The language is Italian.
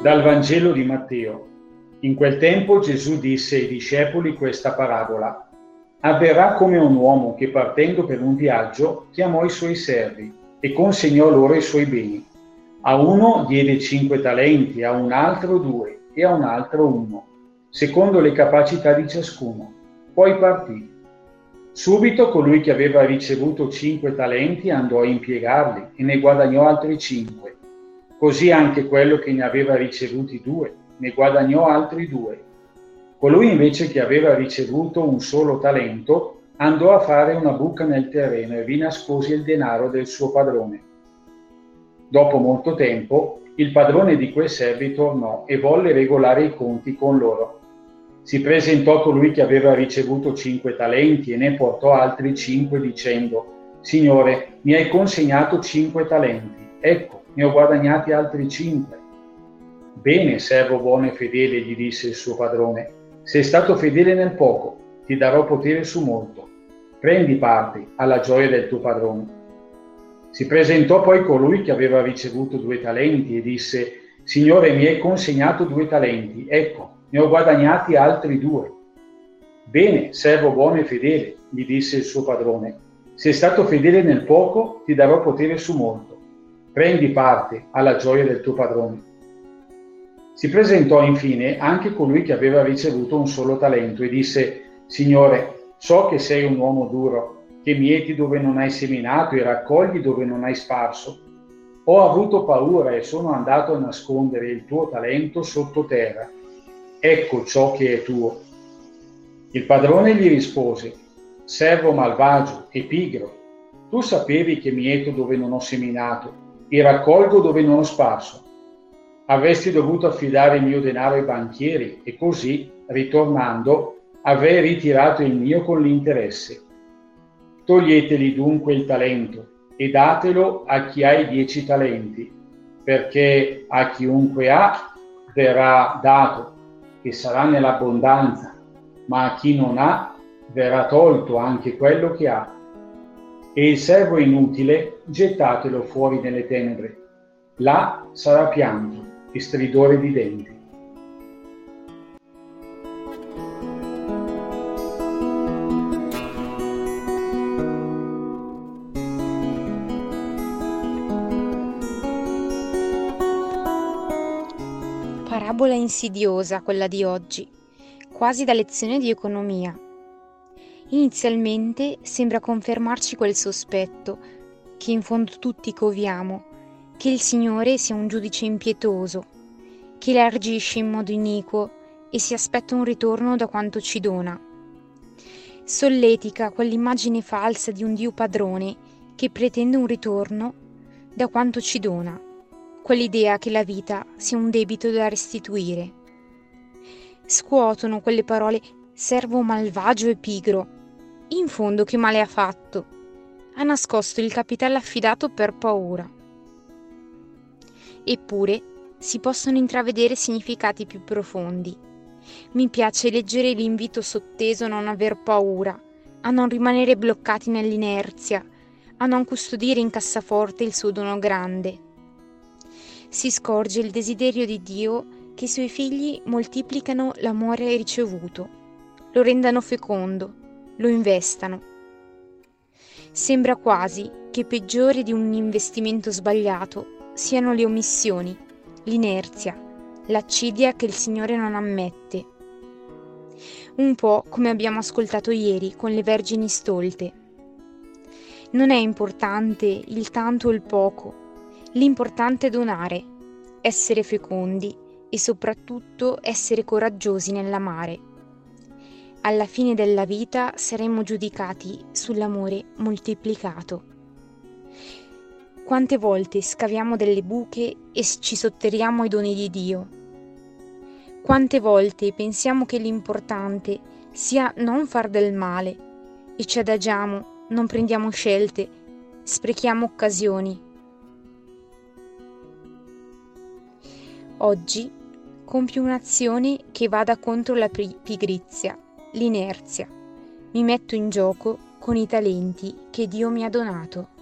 Dal Vangelo di Matteo. In quel tempo Gesù disse ai discepoli questa parabola. Avverrà come un uomo che partendo per un viaggio chiamò i suoi servi e consegnò loro i suoi beni. A uno diede cinque talenti, a un altro due e a un altro uno, secondo le capacità di ciascuno. Poi partì. Subito colui che aveva ricevuto cinque talenti andò a impiegarli e ne guadagnò altri cinque. Così anche quello che ne aveva ricevuti due ne guadagnò altri due. Colui invece che aveva ricevuto un solo talento andò a fare una buca nel terreno e vi nascose il denaro del suo padrone. Dopo molto tempo, il padrone di quei servi tornò e volle regolare i conti con loro. Si presentò colui che aveva ricevuto cinque talenti e ne portò altri cinque dicendo, Signore, mi hai consegnato cinque talenti, ecco, ne ho guadagnati altri cinque. Bene, servo buono e fedele, gli disse il suo padrone, sei stato fedele nel poco, ti darò potere su molto. Prendi parte alla gioia del tuo padrone. Si presentò poi colui che aveva ricevuto due talenti e disse, Signore, mi hai consegnato due talenti, ecco, ne ho guadagnati altri due. Bene, servo buono e fedele, gli disse il suo padrone, sei stato fedele nel poco, ti darò potere su molto prendi parte alla gioia del tuo padrone. Si presentò infine anche colui che aveva ricevuto un solo talento e disse, Signore, so che sei un uomo duro, che mieti dove non hai seminato e raccogli dove non hai sparso. Ho avuto paura e sono andato a nascondere il tuo talento sottoterra. Ecco ciò che è tuo. Il padrone gli rispose, servo malvagio e pigro, tu sapevi che mieto dove non ho seminato e raccolgo dove non ho sparso. Avresti dovuto affidare il mio denaro ai banchieri e così, ritornando, avrei ritirato il mio con l'interesse. Toglieteli dunque il talento e datelo a chi ha i dieci talenti, perché a chiunque ha verrà dato e sarà nell'abbondanza, ma a chi non ha verrà tolto anche quello che ha e il servo inutile gettatelo fuori nelle tenebre. Là sarà pianto e stridore di denti. Parabola insidiosa quella di oggi, quasi da lezione di economia Inizialmente sembra confermarci quel sospetto, che in fondo tutti coviamo, che il Signore sia un giudice impietoso, che elargisce in modo iniquo e si aspetta un ritorno da quanto ci dona. Solletica quell'immagine falsa di un Dio padrone che pretende un ritorno da quanto ci dona, quell'idea che la vita sia un debito da restituire. Scuotono quelle parole servo malvagio e pigro in fondo che male ha fatto? Ha nascosto il capitello affidato per paura. Eppure si possono intravedere significati più profondi. Mi piace leggere l'invito sotteso a non aver paura, a non rimanere bloccati nell'inerzia, a non custodire in cassaforte il suo dono grande. Si scorge il desiderio di Dio che i suoi figli moltiplicano l'amore ricevuto, lo rendano fecondo, lo investano. Sembra quasi che peggiore di un investimento sbagliato siano le omissioni, l'inerzia, l'accidia che il Signore non ammette. Un po' come abbiamo ascoltato ieri con le vergini stolte. Non è importante il tanto o il poco, l'importante è donare, essere fecondi e soprattutto essere coraggiosi nell'amare alla fine della vita saremo giudicati sull'amore moltiplicato. Quante volte scaviamo delle buche e ci sotterriamo ai doni di Dio? Quante volte pensiamo che l'importante sia non far del male e ci adagiamo, non prendiamo scelte, sprechiamo occasioni. Oggi compio un'azione che vada contro la pigrizia l'inerzia. Mi metto in gioco con i talenti che Dio mi ha donato.